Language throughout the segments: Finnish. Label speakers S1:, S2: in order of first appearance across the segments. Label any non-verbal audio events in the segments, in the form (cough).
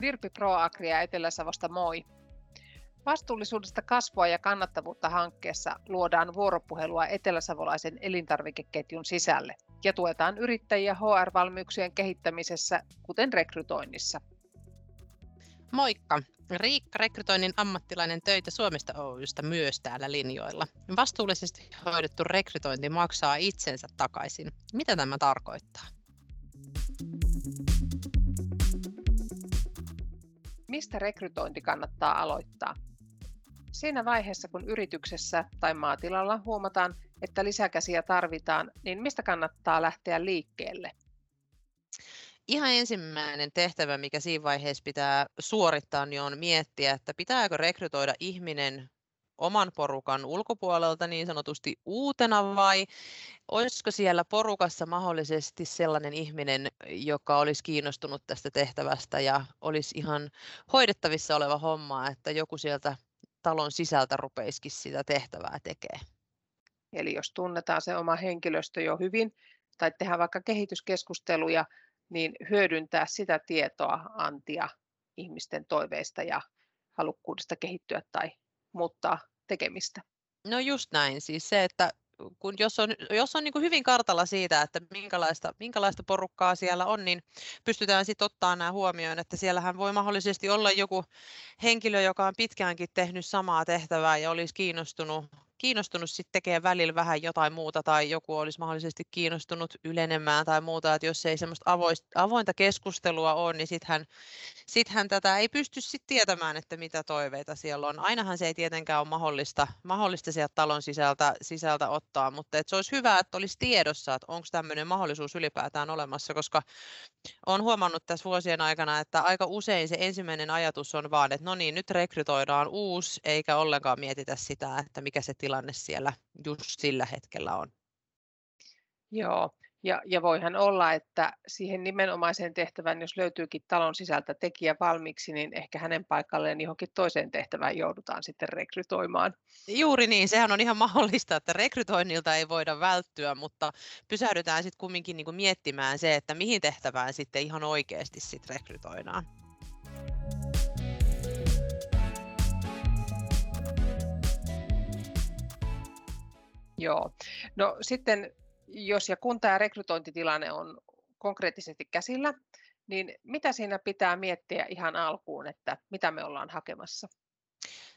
S1: Virpi ProAgria Etelä-Savosta moi. Vastuullisuudesta kasvua ja kannattavuutta hankkeessa luodaan vuoropuhelua eteläsavolaisen elintarvikeketjun sisälle ja tuetaan yrittäjiä HR-valmiuksien kehittämisessä, kuten rekrytoinnissa.
S2: Moikka! Riikka, rekrytoinnin ammattilainen töitä Suomesta Oystä myös täällä linjoilla. Vastuullisesti hoidettu rekrytointi maksaa itsensä takaisin. Mitä tämä tarkoittaa?
S1: Mistä rekrytointi kannattaa aloittaa? Siinä vaiheessa, kun yrityksessä tai maatilalla huomataan, että lisäkäsiä tarvitaan, niin mistä kannattaa lähteä liikkeelle?
S2: Ihan ensimmäinen tehtävä, mikä siinä vaiheessa pitää suorittaa, niin on miettiä, että pitääkö rekrytoida ihminen oman porukan ulkopuolelta niin sanotusti uutena vai olisiko siellä porukassa mahdollisesti sellainen ihminen, joka olisi kiinnostunut tästä tehtävästä ja olisi ihan hoidettavissa oleva homma, että joku sieltä talon sisältä rupeisikin sitä tehtävää tekemään.
S1: Eli jos tunnetaan se oma henkilöstö jo hyvin tai tehdään vaikka kehityskeskusteluja, niin hyödyntää sitä tietoa antia ihmisten toiveista ja halukkuudesta kehittyä tai muuttaa tekemistä.
S2: No just näin, siis se, että kun jos on, jos on niin kuin hyvin kartalla siitä, että minkälaista, minkälaista porukkaa siellä on, niin pystytään sitten ottaa nämä huomioon, että siellähän voi mahdollisesti olla joku henkilö, joka on pitkäänkin tehnyt samaa tehtävää ja olisi kiinnostunut kiinnostunut sitten tekemään välillä vähän jotain muuta tai joku olisi mahdollisesti kiinnostunut ylenemään tai muuta, että jos ei semmoista avointa keskustelua ole, niin sittenhän, sittenhän tätä ei pysty sitten tietämään, että mitä toiveita siellä on. Ainahan se ei tietenkään ole mahdollista, mahdollista sieltä talon sisältä, sisältä ottaa, mutta että se olisi hyvä, että olisi tiedossa, että onko tämmöinen mahdollisuus ylipäätään olemassa, koska olen huomannut tässä vuosien aikana, että aika usein se ensimmäinen ajatus on vaan, että no niin, nyt rekrytoidaan uusi, eikä ollenkaan mietitä sitä, että mikä se tilanne siellä just sillä hetkellä on.
S1: Joo, ja, ja voihan olla, että siihen nimenomaiseen tehtävään, jos löytyykin talon sisältä tekijä valmiiksi, niin ehkä hänen paikalleen johonkin toiseen tehtävään joudutaan sitten rekrytoimaan.
S2: Juuri niin, sehän on ihan mahdollista, että rekrytoinnilta ei voida välttyä, mutta pysähdytään sitten kumminkin niin miettimään se, että mihin tehtävään sitten ihan oikeasti sitten rekrytoidaan.
S1: Joo. No sitten jos ja kun tämä rekrytointitilanne on konkreettisesti käsillä, niin mitä siinä pitää miettiä ihan alkuun, että mitä me ollaan hakemassa?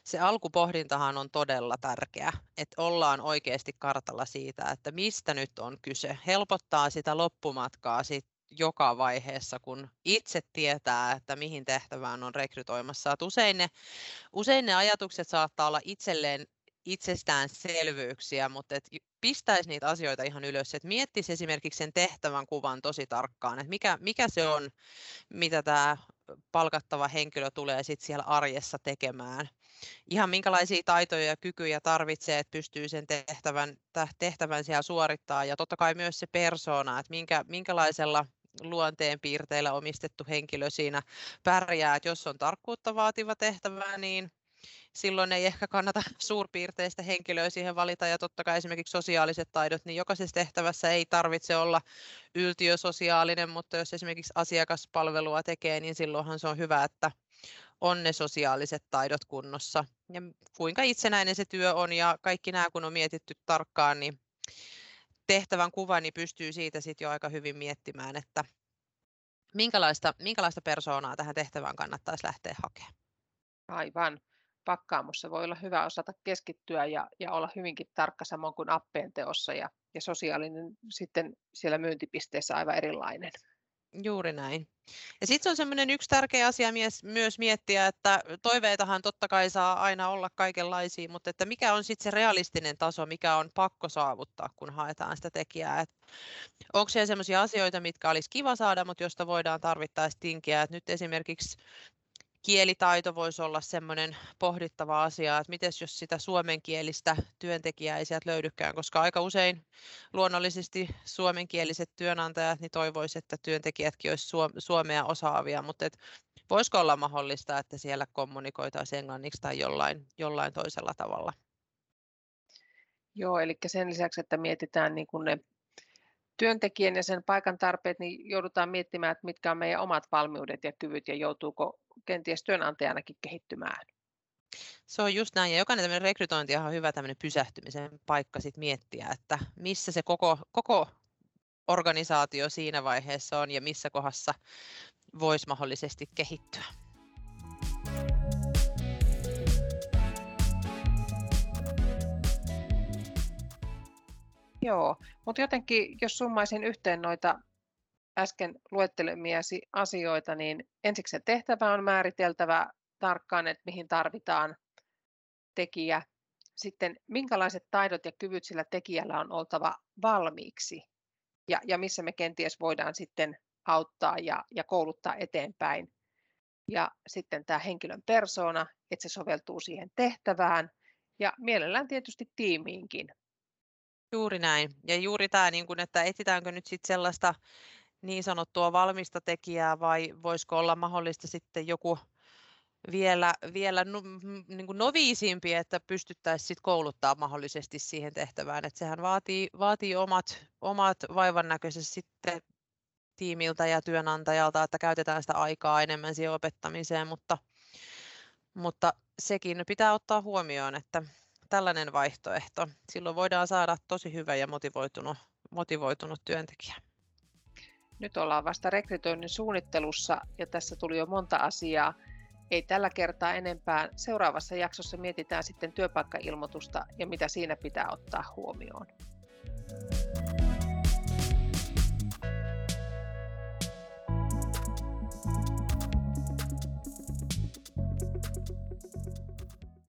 S2: Se alkupohdintahan on todella tärkeä, että ollaan oikeasti kartalla siitä, että mistä nyt on kyse. Helpottaa sitä loppumatkaa sit joka vaiheessa, kun itse tietää, että mihin tehtävään on rekrytoimassa. Usein, ne, usein ne ajatukset saattaa olla itselleen itsestäänselvyyksiä, mutta et pistäisi niitä asioita ihan ylös, että miettisi esimerkiksi sen tehtävän kuvan tosi tarkkaan, että mikä, mikä se on, mitä tämä palkattava henkilö tulee sitten siellä arjessa tekemään. Ihan minkälaisia taitoja ja kykyjä tarvitsee, että pystyy sen tehtävän, tehtävän siellä suorittaa ja totta kai myös se persona, että minkä, minkälaisella luonteenpiirteillä omistettu henkilö siinä pärjää, että jos on tarkkuutta vaativa tehtävä, niin silloin ei ehkä kannata (laughs) suurpiirteistä henkilöä siihen valita ja totta kai esimerkiksi sosiaaliset taidot, niin jokaisessa tehtävässä ei tarvitse olla yltiösosiaalinen, mutta jos esimerkiksi asiakaspalvelua tekee, niin silloinhan se on hyvä, että on ne sosiaaliset taidot kunnossa. Ja kuinka itsenäinen se työ on ja kaikki nämä kun on mietitty tarkkaan, niin tehtävän kuva niin pystyy siitä sitten jo aika hyvin miettimään, että minkälaista, minkälaista persoonaa tähän tehtävään kannattaisi lähteä hakemaan.
S1: Aivan pakkaamossa voi olla hyvä osata keskittyä ja, ja olla hyvinkin tarkka samoin kuin appeen teossa ja, ja sosiaalinen sitten siellä myyntipisteessä aivan erilainen.
S2: Juuri näin. Ja sitten on semmoinen yksi tärkeä asia myös miettiä, että toiveitahan totta kai saa aina olla kaikenlaisia, mutta että mikä on sitten se realistinen taso, mikä on pakko saavuttaa, kun haetaan sitä tekijää. Et onko siellä sellaisia asioita, mitkä olisi kiva saada, mutta josta voidaan tarvittaessa tinkiä. Et nyt esimerkiksi kielitaito voisi olla semmoinen pohdittava asia, että miten jos sitä suomenkielistä työntekijää ei sieltä löydykään, koska aika usein luonnollisesti suomenkieliset työnantajat niin toivoisivat, että työntekijätkin olisivat suomea osaavia, mutta et voisiko olla mahdollista, että siellä kommunikoitaisiin englanniksi tai jollain, jollain toisella tavalla?
S1: Joo, eli sen lisäksi, että mietitään niin kuin ne työntekijän ja sen paikan tarpeet, niin joudutaan miettimään, että mitkä on meidän omat valmiudet ja kyvyt ja joutuuko kenties työnantajanakin kehittymään.
S2: Se on just näin, ja jokainen tämmöinen rekrytointi on hyvä tämmöinen pysähtymisen paikka sit miettiä, että missä se koko, koko organisaatio siinä vaiheessa on ja missä kohdassa voisi mahdollisesti kehittyä.
S1: Joo, mutta jotenkin jos summaisin yhteen noita äsken luettelemiasi asioita, niin ensiksi se tehtävä on määriteltävä tarkkaan, että mihin tarvitaan tekijä. Sitten minkälaiset taidot ja kyvyt sillä tekijällä on oltava valmiiksi ja, ja missä me kenties voidaan sitten auttaa ja, ja kouluttaa eteenpäin. Ja sitten tämä henkilön persona, että se soveltuu siihen tehtävään ja mielellään tietysti tiimiinkin.
S2: Juuri näin. Ja juuri tämä, niin kun, että etsitäänkö nyt sitten sellaista niin sanottua valmista tekijää vai voisiko olla mahdollista sitten joku vielä, vielä no, niin kuin noviisimpi, että pystyttäisiin sit kouluttaa mahdollisesti siihen tehtävään. Et sehän vaatii, vaatii omat, omat vaivan näköiset sitten tiimiltä ja työnantajalta, että käytetään sitä aikaa enemmän siihen opettamiseen, mutta, mutta sekin pitää ottaa huomioon, että tällainen vaihtoehto, silloin voidaan saada tosi hyvä ja motivoitunut, motivoitunut työntekijä.
S1: Nyt ollaan vasta rekrytoinnin suunnittelussa ja tässä tuli jo monta asiaa. Ei tällä kertaa enempää. Seuraavassa jaksossa mietitään sitten työpaikkailmoitusta ja mitä siinä pitää ottaa huomioon.